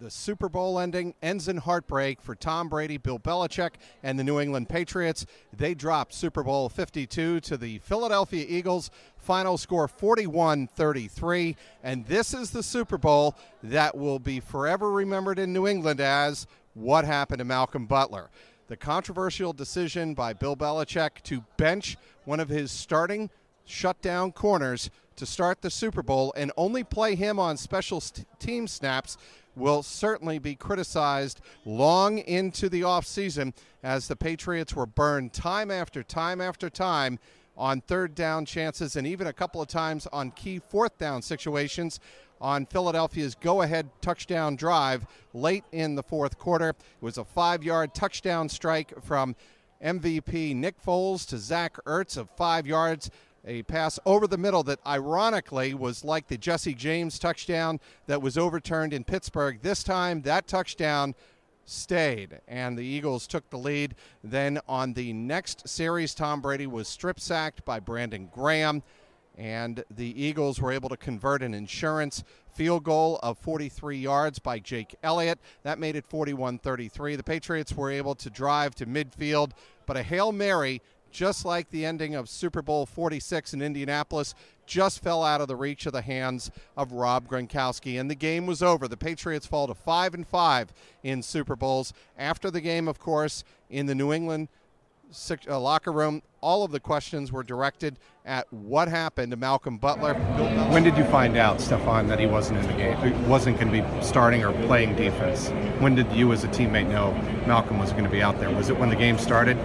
The Super Bowl ending ends in heartbreak for Tom Brady, Bill Belichick, and the New England Patriots. They dropped Super Bowl 52 to the Philadelphia Eagles. Final score 41 33. And this is the Super Bowl that will be forever remembered in New England as what happened to Malcolm Butler. The controversial decision by Bill Belichick to bench one of his starting shutdown corners to start the Super Bowl and only play him on special team snaps will certainly be criticized long into the offseason as the Patriots were burned time after time after time on third down chances and even a couple of times on key fourth down situations on Philadelphia's go ahead touchdown drive late in the fourth quarter. It was a five yard touchdown strike from MVP Nick Foles to Zach Ertz of five yards a pass over the middle that ironically was like the Jesse James touchdown that was overturned in Pittsburgh. This time, that touchdown stayed, and the Eagles took the lead. Then on the next series, Tom Brady was strip sacked by Brandon Graham, and the Eagles were able to convert an insurance field goal of 43 yards by Jake Elliott. That made it 41 33. The Patriots were able to drive to midfield, but a Hail Mary just like the ending of Super Bowl 46 in Indianapolis, just fell out of the reach of the hands of Rob Gronkowski, and the game was over. The Patriots fall to five and five in Super Bowls. After the game, of course, in the New England uh, locker room, all of the questions were directed at what happened to Malcolm Butler. When did you find out, Stephon, that he wasn't in the game? He wasn't going to be starting or playing defense. When did you, as a teammate, know Malcolm was going to be out there? Was it when the game started?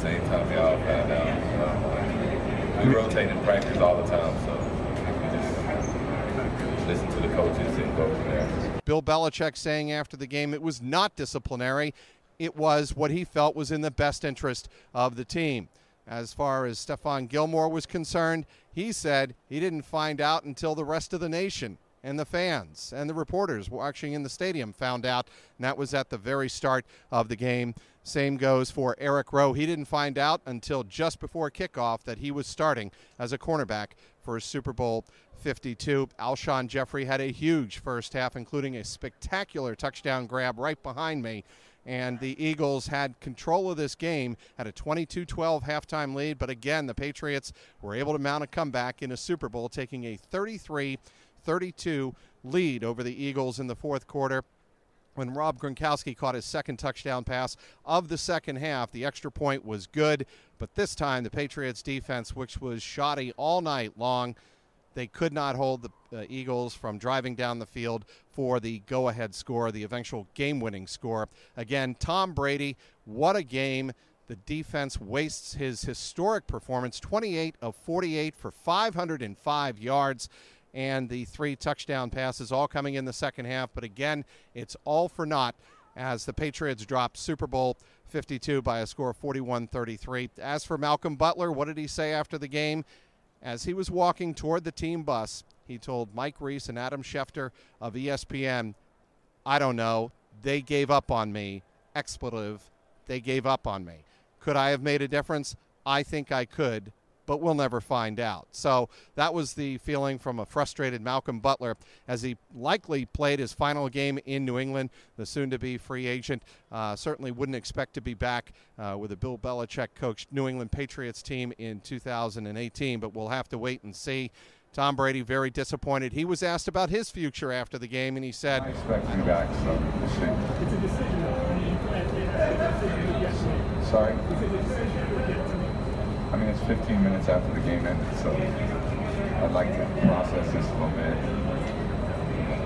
Same time they all found out. Uh, we rotate in practice all the time, so we just listen to the coaches and go from there. Bill Belichick saying after the game it was not disciplinary. It was what he felt was in the best interest of the team. As far as Stephon Gilmore was concerned, he said he didn't find out until the rest of the nation and the fans and the reporters watching in the stadium found out, and that was at the very start of the game. Same goes for Eric Rowe. He didn't find out until just before kickoff that he was starting as a cornerback for Super Bowl 52. Alshon Jeffery had a huge first half, including a spectacular touchdown grab right behind me. And the Eagles had control of this game, had a 22 12 halftime lead. But again, the Patriots were able to mount a comeback in a Super Bowl, taking a 33 32 lead over the Eagles in the fourth quarter when Rob Gronkowski caught his second touchdown pass of the second half. The extra point was good, but this time the Patriots defense, which was shoddy all night long, they could not hold the uh, Eagles from driving down the field for the go ahead score, the eventual game winning score. Again, Tom Brady, what a game. The defense wastes his historic performance 28 of 48 for 505 yards and the three touchdown passes all coming in the second half. But again, it's all for naught as the Patriots drop Super Bowl 52 by a score of 41 33. As for Malcolm Butler, what did he say after the game? As he was walking toward the team bus, he told Mike Reiss and Adam Schefter of ESPN, I don't know. They gave up on me. Expletive. They gave up on me. Could I have made a difference? I think I could but we'll never find out. So that was the feeling from a frustrated Malcolm Butler as he likely played his final game in New England. The soon to be free agent uh, certainly wouldn't expect to be back uh, with a Bill Belichick coached New England Patriots team in 2018, but we'll have to wait and see. Tom Brady very disappointed. He was asked about his future after the game, and he said, I expect to be back, so we'll see. It's a decision. Sorry? I mean, it's 15 minutes after the game ended, so I'd like to process this a little bit.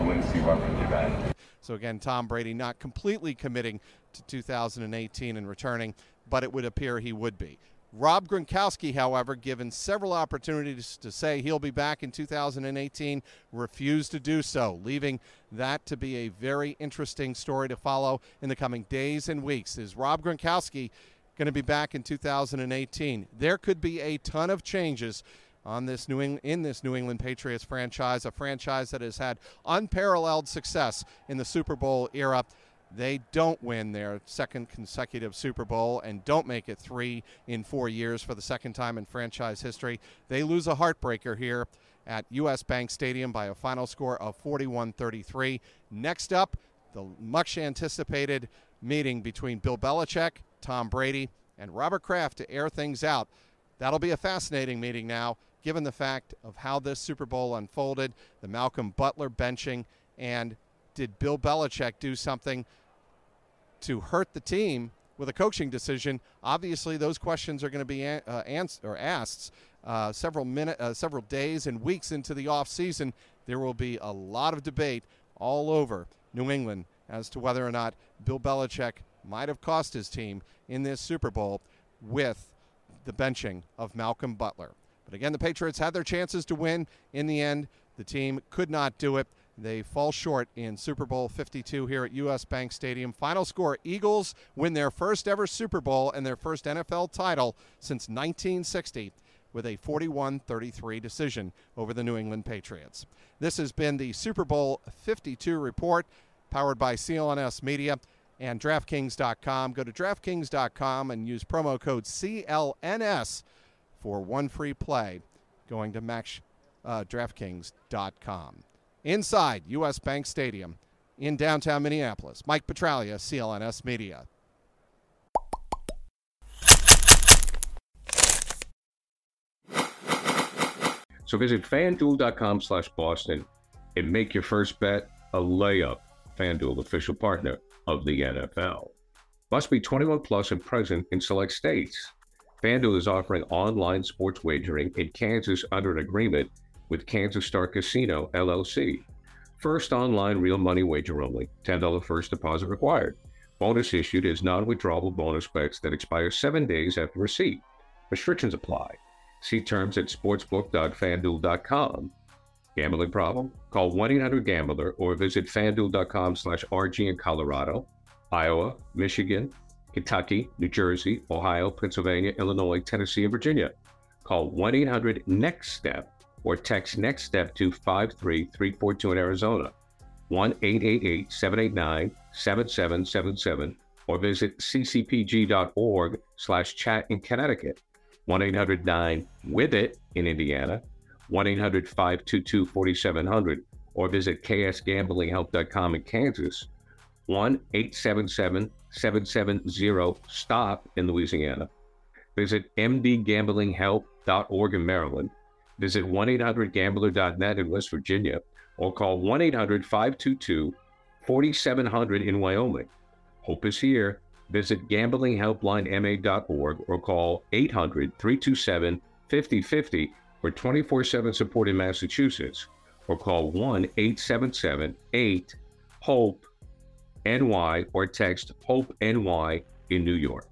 I wouldn't see why we'd be back. So again, Tom Brady not completely committing to 2018 and returning, but it would appear he would be. Rob Gronkowski, however, given several opportunities to say he'll be back in 2018, refused to do so, leaving that to be a very interesting story to follow in the coming days and weeks. Is Rob Gronkowski going to be back in 2018? There could be a ton of changes on this New England, in this New England Patriots franchise, a franchise that has had unparalleled success in the Super Bowl era they don't win their second consecutive Super Bowl and don't make it three in four years for the second time in franchise history. They lose a heartbreaker here at US Bank Stadium by a final score of 41 33. Next up, the much anticipated meeting between Bill Belichick, Tom Brady, and Robert Kraft to air things out. That'll be a fascinating meeting now, given the fact of how this Super Bowl unfolded, the Malcolm Butler benching, and did Bill Belichick do something to hurt the team with a coaching decision, obviously those questions are going to be uh, answered or asked uh, several minute, uh, several days and weeks into the off season. There will be a lot of debate all over New England as to whether or not Bill Belichick might have cost his team in this Super Bowl with the benching of Malcolm Butler. But again, the Patriots had their chances to win. In the end, the team could not do it. They fall short in Super Bowl 52 here at US Bank Stadium. Final score Eagles win their first ever Super Bowl and their first NFL title since 1960 with a 41 33 decision over the New England Patriots. This has been the Super Bowl 52 report powered by CLNS Media and DraftKings.com. Go to DraftKings.com and use promo code CLNS for one free play going to match uh, DraftKings.com inside U.S. Bank Stadium in downtown Minneapolis. Mike Petraglia, CLNS Media. So visit fanduel.com slash Boston and make your first bet a layup. FanDuel, official partner of the NFL. Must be 21 plus and present in select states. FanDuel is offering online sports wagering in Kansas under an agreement with Kansas Star Casino, LLC. First online real money wager only, $10 first deposit required. Bonus issued is non withdrawable bonus bets that expire seven days after receipt. Restrictions apply. See terms at sportsbook.fanduel.com. Gambling problem? Call 1-800-GAMBLER or visit fanduel.com slash RG in Colorado, Iowa, Michigan, Kentucky, New Jersey, Ohio, Pennsylvania, Illinois, Tennessee, and Virginia. Call 1-800-NEXT-STEP or text Next Step to 53342 in Arizona, 1 888 789 7777, or visit ccpg.org slash chat in Connecticut, 1 800 9 with it in Indiana, 1 800 522 4700, or visit ksgamblinghelp.com in Kansas, 1 877 770 STOP in Louisiana. Visit mdgamblinghelp.org in Maryland Visit 1 800 gambler.net in West Virginia or call 1 800 522 4700 in Wyoming. Hope is here. Visit gamblinghelplinema.org or call 800 327 5050 for 24 7 support in Massachusetts or call 1 877 8 HOPE NY or text HOPE NY in New York.